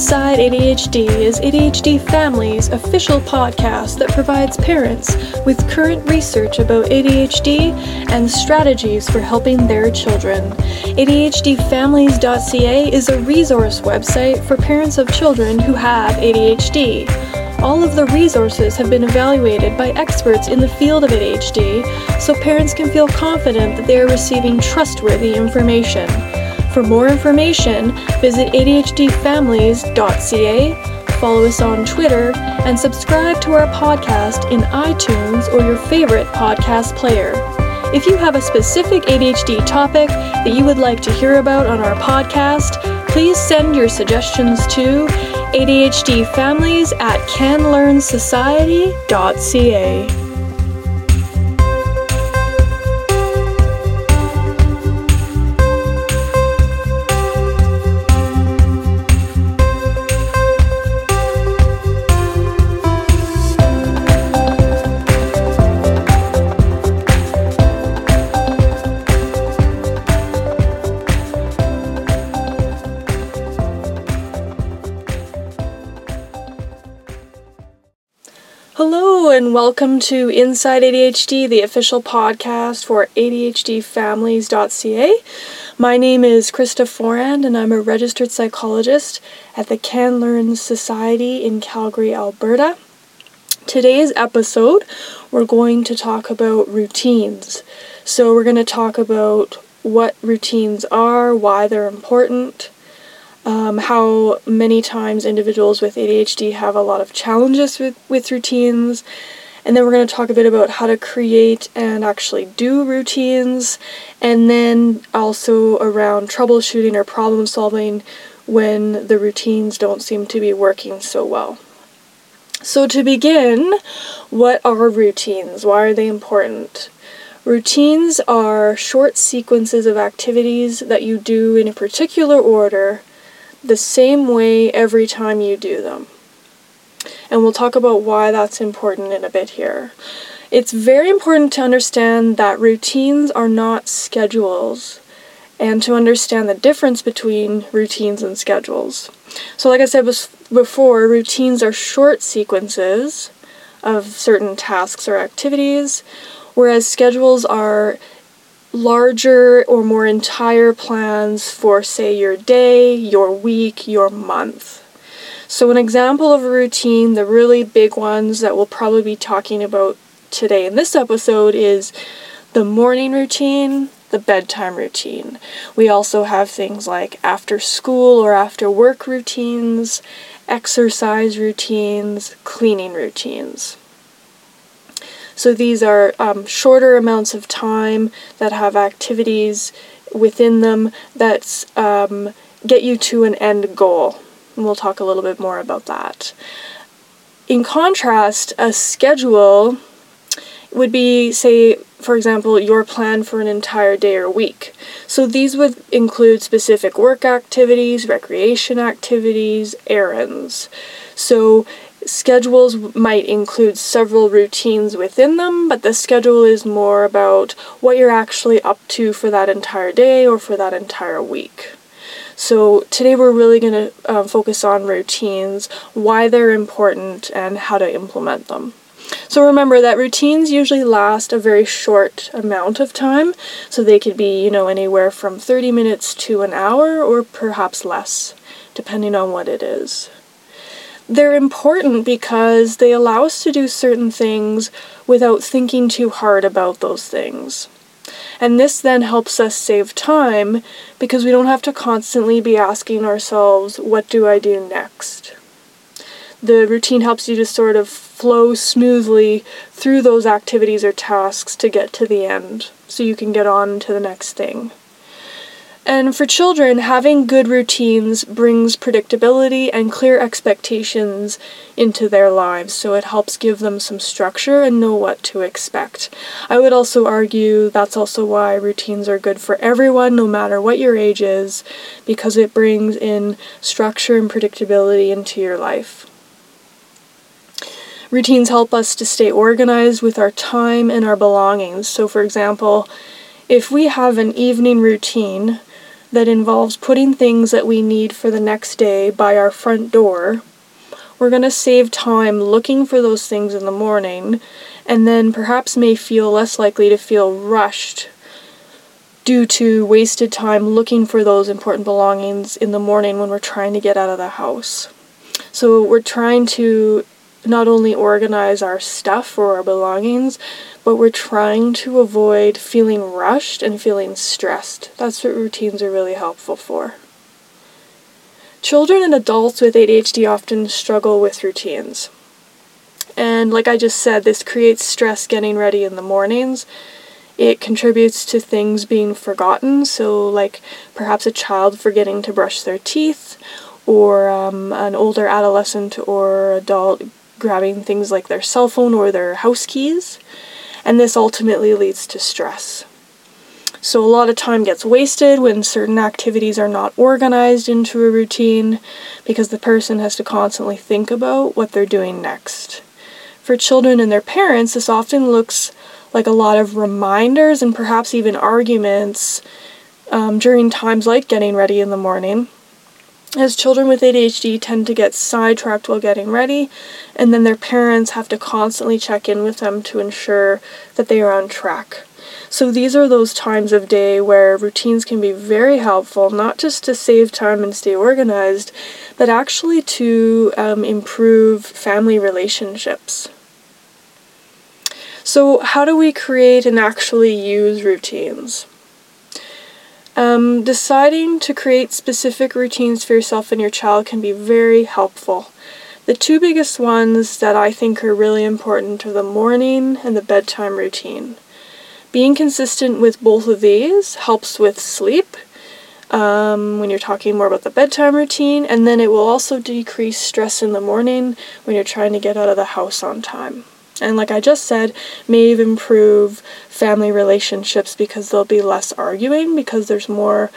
Inside ADHD is ADHD Family's official podcast that provides parents with current research about ADHD and strategies for helping their children. ADHDfamilies.ca is a resource website for parents of children who have ADHD. All of the resources have been evaluated by experts in the field of ADHD so parents can feel confident that they are receiving trustworthy information. For more information, visit ADHDfamilies.ca, follow us on Twitter, and subscribe to our podcast in iTunes or your favorite podcast player. If you have a specific ADHD topic that you would like to hear about on our podcast, please send your suggestions to ADHDfamilies at canlearnsociety.ca. and welcome to Inside ADHD, the official podcast for ADHDfamilies.ca. My name is Krista Forand, and I'm a registered psychologist at the Can Learn Society in Calgary, Alberta. Today's episode, we're going to talk about routines. So, we're going to talk about what routines are, why they're important, um, how many times individuals with ADHD have a lot of challenges with, with routines. And then we're going to talk a bit about how to create and actually do routines. And then also around troubleshooting or problem solving when the routines don't seem to be working so well. So, to begin, what are routines? Why are they important? Routines are short sequences of activities that you do in a particular order the same way every time you do them. And we'll talk about why that's important in a bit here. It's very important to understand that routines are not schedules and to understand the difference between routines and schedules. So, like I said before, routines are short sequences of certain tasks or activities, whereas schedules are larger or more entire plans for, say, your day, your week, your month. So, an example of a routine, the really big ones that we'll probably be talking about today in this episode, is the morning routine, the bedtime routine. We also have things like after school or after work routines, exercise routines, cleaning routines. So these are um, shorter amounts of time that have activities within them that um, get you to an end goal. And we'll talk a little bit more about that. In contrast, a schedule would be, say, for example, your plan for an entire day or week. So these would include specific work activities, recreation activities, errands. So Schedules might include several routines within them, but the schedule is more about what you're actually up to for that entire day or for that entire week. So, today we're really going to uh, focus on routines, why they're important, and how to implement them. So, remember that routines usually last a very short amount of time, so they could be, you know, anywhere from 30 minutes to an hour or perhaps less, depending on what it is they're important because they allow us to do certain things without thinking too hard about those things. And this then helps us save time because we don't have to constantly be asking ourselves, what do I do next? The routine helps you to sort of flow smoothly through those activities or tasks to get to the end so you can get on to the next thing. And for children, having good routines brings predictability and clear expectations into their lives, so it helps give them some structure and know what to expect. I would also argue that's also why routines are good for everyone, no matter what your age is, because it brings in structure and predictability into your life. Routines help us to stay organized with our time and our belongings. So, for example, if we have an evening routine, that involves putting things that we need for the next day by our front door, we're going to save time looking for those things in the morning and then perhaps may feel less likely to feel rushed due to wasted time looking for those important belongings in the morning when we're trying to get out of the house. So we're trying to not only organize our stuff or our belongings, but we're trying to avoid feeling rushed and feeling stressed. That's what routines are really helpful for. Children and adults with ADHD often struggle with routines. And like I just said, this creates stress getting ready in the mornings. It contributes to things being forgotten, so, like perhaps a child forgetting to brush their teeth, or um, an older adolescent or adult grabbing things like their cell phone or their house keys, and this ultimately leads to stress. So, a lot of time gets wasted when certain activities are not organized into a routine because the person has to constantly think about what they're doing next. For children and their parents, this often looks like a lot of reminders and perhaps even arguments um, during times like getting ready in the morning as children with ADHD tend to get sidetracked while getting ready, and then their parents have to constantly check in with them to ensure that they are on track. So, these are those times of day where routines can be very helpful, not just to save time and stay organized, but actually to um, improve family relationships. So, how do we create and actually use routines? Um, deciding to create specific routines for yourself and your child can be very helpful. The two biggest ones that I think are really important are the morning and the bedtime routine. Being consistent with both of these helps with sleep um, when you're talking more about the bedtime routine, and then it will also decrease stress in the morning when you're trying to get out of the house on time and like I just said, may even improve family relationships because there'll be less arguing because there's more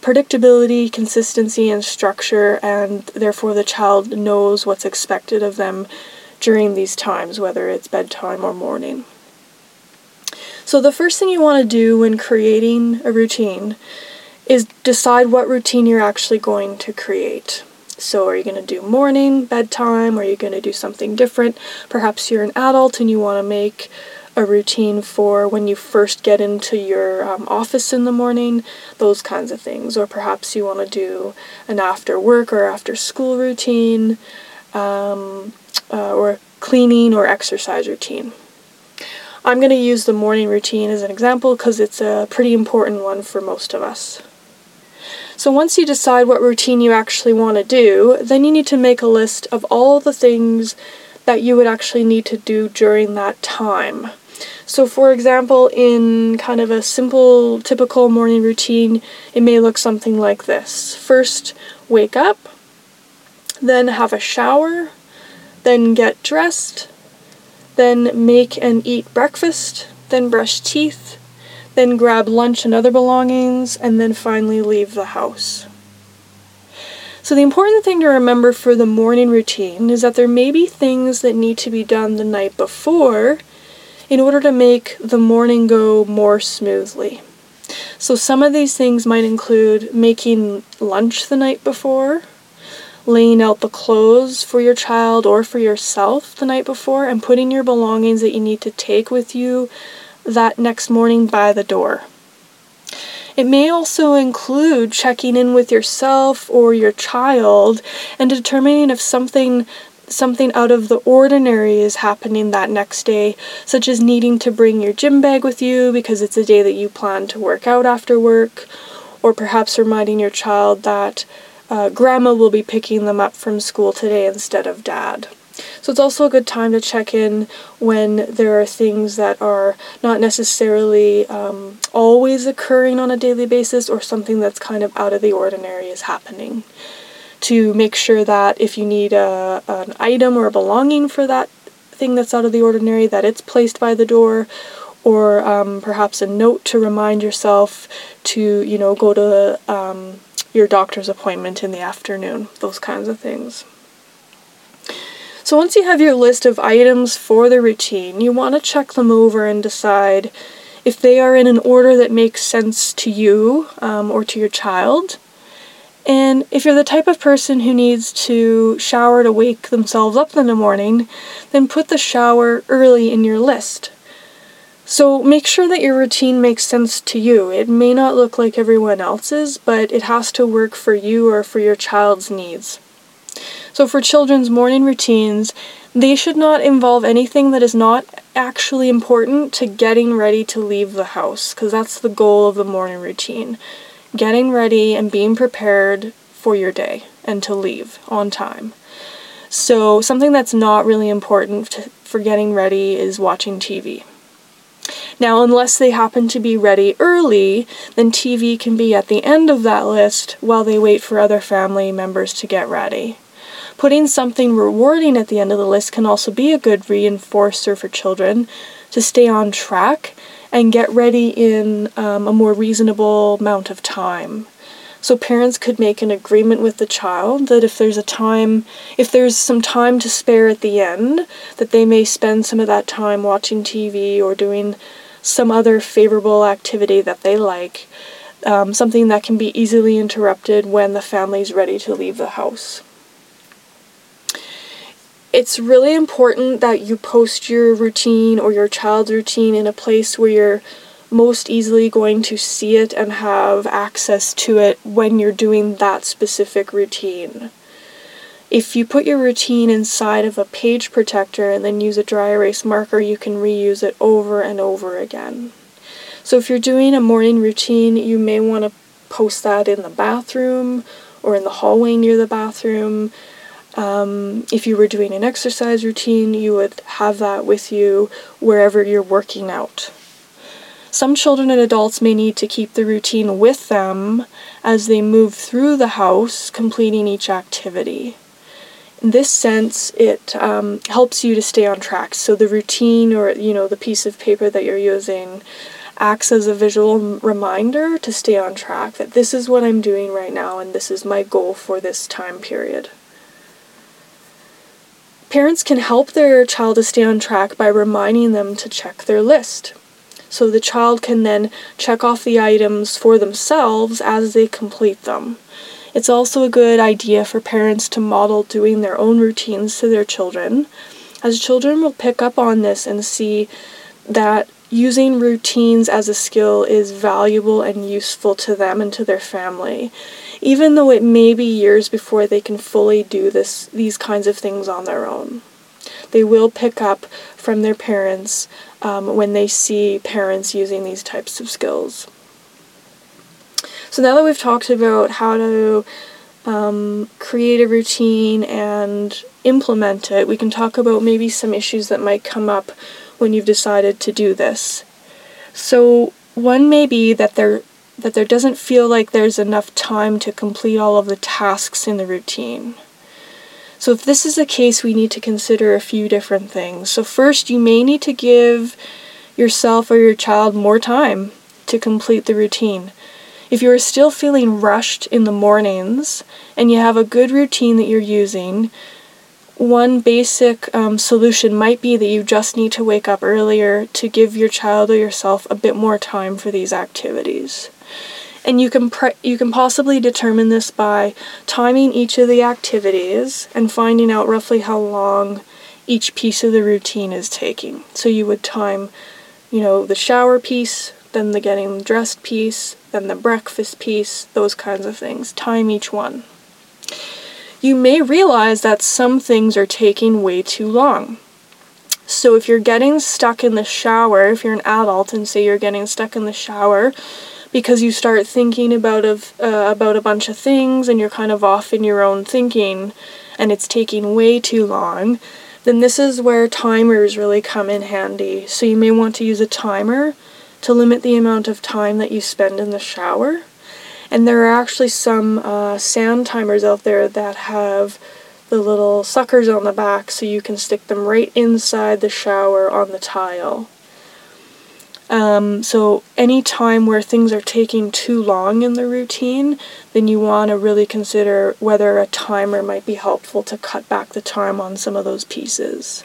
predictability, consistency, and structure, and therefore the child knows what's expected of them during these times, whether it's bedtime or morning. So, the first thing you want to do when creating a routine is decide what routine you're actually going to create. So, are you going to do morning, bedtime? Are you going to do something different? Perhaps you're an adult and you want to make a routine for when you first get into your um, office in the morning, those kinds of things. Or perhaps you want to do an after work or after school routine, um, uh, or cleaning or exercise routine. I'm going to use the morning routine as an example because it's a pretty important one for most of us. So once you decide what routine you actually want to do, then you need to make a list of all the things that you would actually need to do during that time. So, for example, in kind of a simple, typical morning routine, it may look something like this First, wake up, then have a shower, then get dressed, then make and eat breakfast, then brush teeth, then grab lunch and other belongings, and then finally leave the house. So, the important thing to remember for the morning routine is that there may be things that need to be done the night before in order to make the morning go more smoothly. So, some of these things might include making lunch the night before, laying out the clothes for your child or for yourself the night before, and putting your belongings that you need to take with you that next morning by the door. It may also include checking in with yourself or your child and determining if something something out of the ordinary is happening that next day, such as needing to bring your gym bag with you because it's a day that you plan to work out after work, or perhaps reminding your child that uh, grandma will be picking them up from school today instead of dad. So it's also a good time to check in when there are things that are not necessarily um, always occurring on a daily basis or something that's kind of out of the ordinary is happening. To make sure that if you need a, an item or a belonging for that thing that's out of the ordinary, that it's placed by the door, or um, perhaps a note to remind yourself to, you know, go to um, your doctor's appointment in the afternoon, those kinds of things. So once you have your list of items for the routine, you want to check them over and decide if they are in an order that makes sense to you um, or to your child. And if you're the type of person who needs to shower to wake themselves up in the morning, then put the shower early in your list. So make sure that your routine makes sense to you. It may not look like everyone else's, but it has to work for you or for your child's needs. So for children's morning routines, they should not involve anything that is not actually important to getting ready to leave the house, because that's the goal of the morning routine. Getting ready and being prepared for your day and to leave on time. So, something that's not really important for getting ready is watching TV. Now, unless they happen to be ready early, then TV can be at the end of that list while they wait for other family members to get ready. Putting something rewarding at the end of the list can also be a good reinforcer for children to stay on track and get ready in um, a more reasonable amount of time. So parents could make an agreement with the child that if there's a time, if there's some time to spare at the end, that they may spend some of that time watching TV or doing some other favorable activity that they like, um, something that can be easily interrupted when the family's ready to leave the house. It's really important that you post your routine or your child's routine in a place where you're most easily going to see it and have access to it when you're doing that specific routine. If you put your routine inside of a page protector and then use a dry erase marker, you can reuse it over and over again. So if you're doing a morning routine, you may want to post that in the bathroom or in the hallway near the bathroom. Um, if you were doing an exercise routine, you would have that with you wherever you're working out. Some children and adults may need to keep the routine with them as they move through the house, completing each activity in this sense, it um, helps you to stay on track. So the routine or you know the piece of paper that you're using acts as a visual reminder to stay on track that this is what I'm doing right now and this is my goal for this time period. Parents can help their child to stay on track by reminding them to check their list. So the child can then check off the items for themselves as they complete them. It's also a good idea for parents to model doing their own routines to their children, as children will pick up on this and see that using routines as a skill is valuable and useful to them and to their family, even though it may be years before they can fully do this these kinds of things on their own. They will pick up from their parents um, when they see parents using these types of skills. So now that we've talked about how to um, create a routine and implement it, we can talk about maybe some issues that might come up when you've decided to do this. So one may be that there that there doesn't feel like there's enough time to complete all of the tasks in the routine. So if this is the case, we need to consider a few different things. So first, you may need to give yourself or your child more time to complete the routine. If you are still feeling rushed in the mornings and you have a good routine that you're using, one basic um, solution might be that you just need to wake up earlier to give your child or yourself a bit more time for these activities. And you can pre- you can possibly determine this by timing each of the activities and finding out roughly how long each piece of the routine is taking. So you would time, you know, the shower piece, then the getting dressed piece, then the breakfast piece, those kinds of things. Time each one. You may realize that some things are taking way too long. So if you're getting stuck in the shower, if you're an adult and say you're getting stuck in the shower because you start thinking about of uh, about a bunch of things and you're kind of off in your own thinking and it's taking way too long, then this is where timers really come in handy. So you may want to use a timer to limit the amount of time that you spend in the shower. And there are actually some uh, sand timers out there that have the little suckers on the back so you can stick them right inside the shower on the tile. Um, so, any time where things are taking too long in the routine, then you want to really consider whether a timer might be helpful to cut back the time on some of those pieces.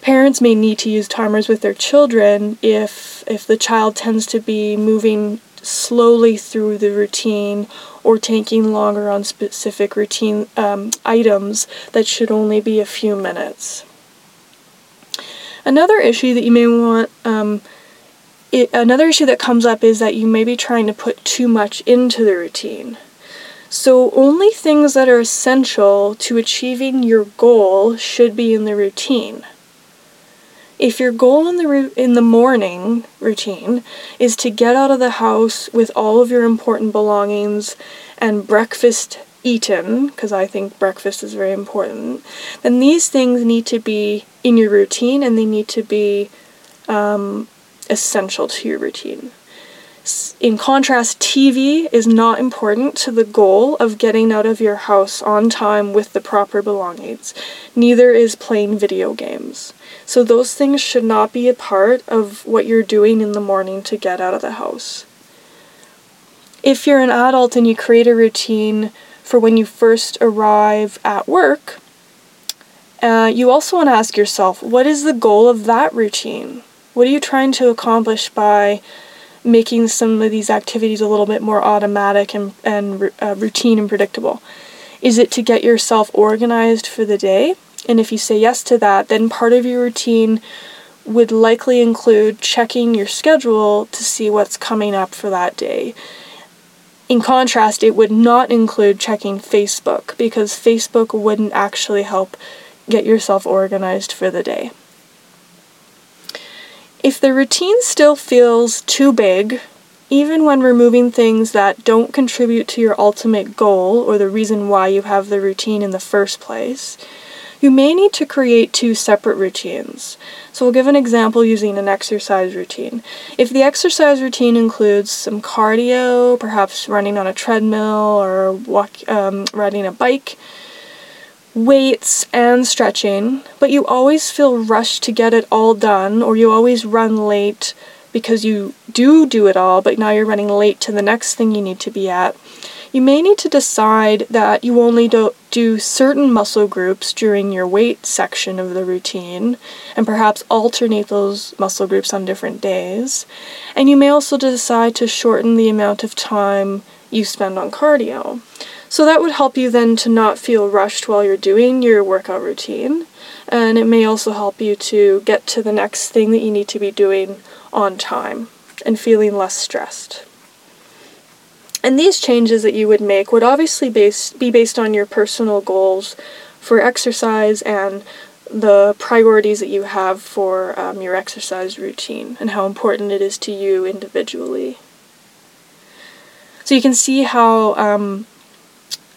parents may need to use timers with their children if if the child tends to be moving slowly through the routine or taking longer on specific routine um, items that should only be a few minutes. Another issue that you may want, um, it, another issue that comes up is that you may be trying to put too much into the routine. So, only things that are essential to achieving your goal should be in the routine. If your goal in the in the morning routine is to get out of the house with all of your important belongings and breakfast eaten, because I think breakfast is very important, then these things need to be in your routine and they need to be um, essential to your routine. In contrast, TV is not important to the goal of getting out of your house on time with the proper belongings. Neither is playing video games. So, those things should not be a part of what you're doing in the morning to get out of the house. If you're an adult and you create a routine for when you first arrive at work, uh, you also want to ask yourself what is the goal of that routine? What are you trying to accomplish by making some of these activities a little bit more automatic and, and uh, routine and predictable? Is it to get yourself organized for the day? And if you say yes to that, then part of your routine would likely include checking your schedule to see what's coming up for that day. In contrast, it would not include checking Facebook because Facebook wouldn't actually help get yourself organized for the day. If the routine still feels too big, even when removing things that don't contribute to your ultimate goal or the reason why you have the routine in the first place, you may need to create two separate routines. So we'll give an example using an exercise routine. If the exercise routine includes some cardio, perhaps running on a treadmill or walk, um, riding a bike, weights and stretching, but you always feel rushed to get it all done, or you always run late because you do do it all, but now you're running late to the next thing you need to be at, you may need to decide that you only do, do certain muscle groups during your weight section of the routine, and perhaps alternate those muscle groups on different days. And you may also decide to shorten the amount of time you spend on cardio. So that would help you then to not feel rushed while you're doing your workout routine. And it may also help you to get to the next thing that you need to be doing on time and feeling less stressed. And these changes that you would make would obviously base, be based on your personal goals for exercise and the priorities that you have for um, your exercise routine and how important it is to you individually. So you can see how um,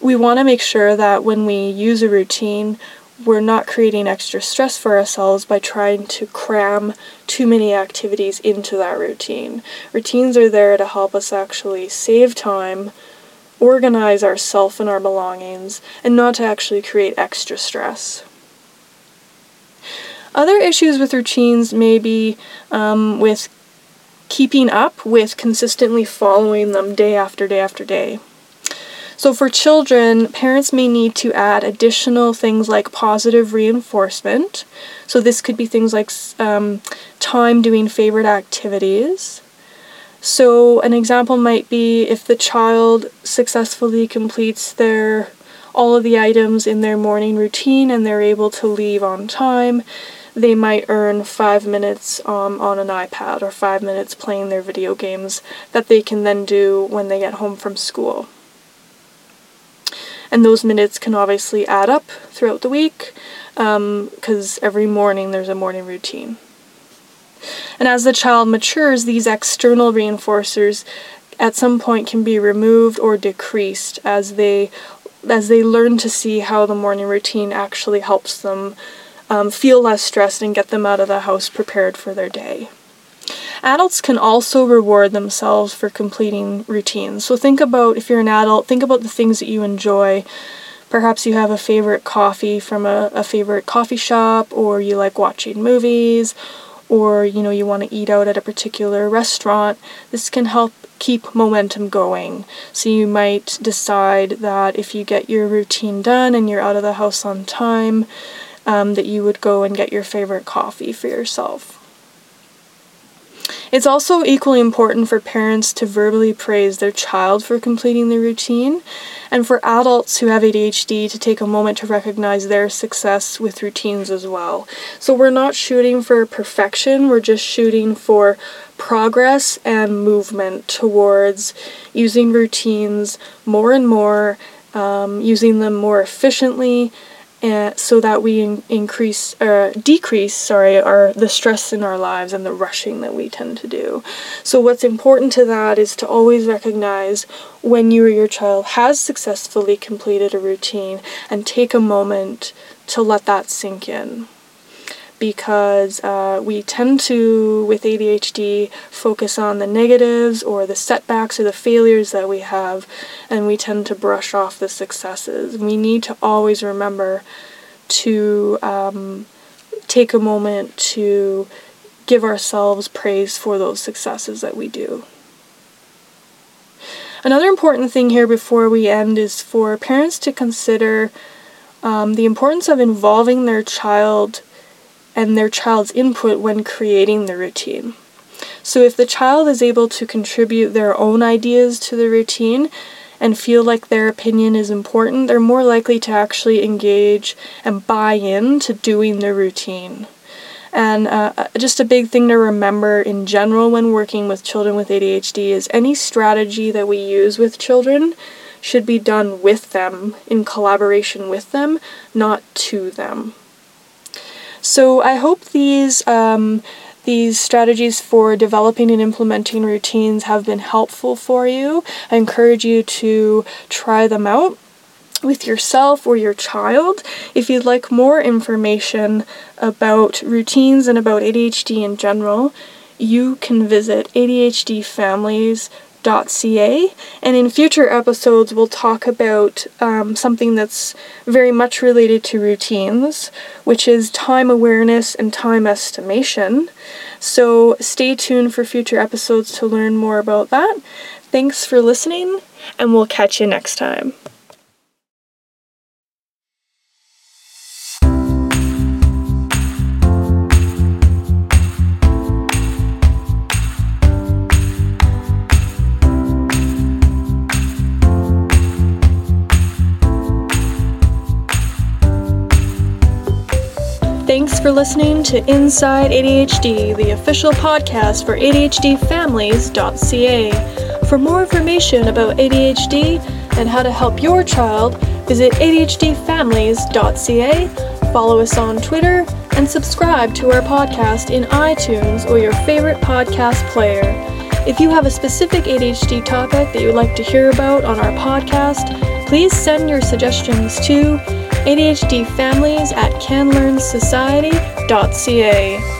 we want to make sure that when we use a routine, we're not creating extra stress for ourselves by trying to cram too many activities into that routine. Routines are there to help us actually save time, organize ourselves and our belongings, and not to actually create extra stress. Other issues with routines may be um, with keeping up with consistently following them day after day after day. So, for children, parents may need to add additional things like positive reinforcement. So, this could be things like um, time doing favorite activities. So, an example might be if the child successfully completes their all of the items in their morning routine and they're able to leave on time, they might earn five minutes um, on an iPad or five minutes playing their video games that they can then do when they get home from school and those minutes can obviously add up throughout the week because um, every morning there's a morning routine. And as the child matures, these external reinforcers at some point can be removed or decreased as they as they learn to see how the morning routine actually helps them um, feel less stressed and get them out of the house prepared for their day. Adults can also reward themselves for completing routines. So think about if you're an adult, think about the things that you enjoy. Perhaps you have a favorite coffee from a, a favorite coffee shop, or you like watching movies, or you know you want to eat out at a particular restaurant. This can help keep momentum going. So you might decide that if you get your routine done and you're out of the house on time, um, that you would go and get your favorite coffee for yourself. It's also equally important for parents to verbally praise their child for completing the routine, and for adults who have ADHD to take a moment to recognize their success with routines as well. So we're not shooting for perfection, we're just shooting for progress and movement towards using routines more and more, um, using them more efficiently and so that we in- increase or uh, decrease sorry our the stress in our lives and the rushing that we tend to do. So what's important to that is to always recognize when you or your child has successfully completed a routine and take a moment to let that sink in because uh, we tend to, with ADHD, focus on the negatives or the setbacks or the failures that we have, and we tend to brush off the successes. We need to always remember to um, take a moment to give ourselves praise for those successes that we do. Another important thing here before we end is for parents to consider um, the importance of involving their child and their child's input when creating the routine. So, if the child is able to contribute their own ideas to the routine and feel like their opinion is important, they're more likely to actually engage and buy in to doing the routine. And uh, uh just a big thing to remember in general when working with children with ADHD is any strategy that we use with children should be done with them, in collaboration with them, not to them. So I hope these um, these strategies for developing and implementing routines have been helpful for you. I encourage you to try them out with yourself or your child. If you'd like more information about routines and about ADHD in general, you can visit ADHDfamilies.com ca and in future episodes we'll talk about um, something that's very much related to routines which is time awareness and time estimation. So stay tuned for future episodes to learn more about that. Thanks for listening and we'll catch you next time for listening to Inside ADHD, the official podcast for ADHDfamilies.ca. For more information about ADHD and how to help your child, visit ADHDfamilies.ca, follow us on Twitter, and subscribe to our podcast in iTunes or your favorite podcast player. If you have a specific ADHD topic that you would like to hear about on our podcast, please send your suggestions to ADHD families at canlearnsociety.ca.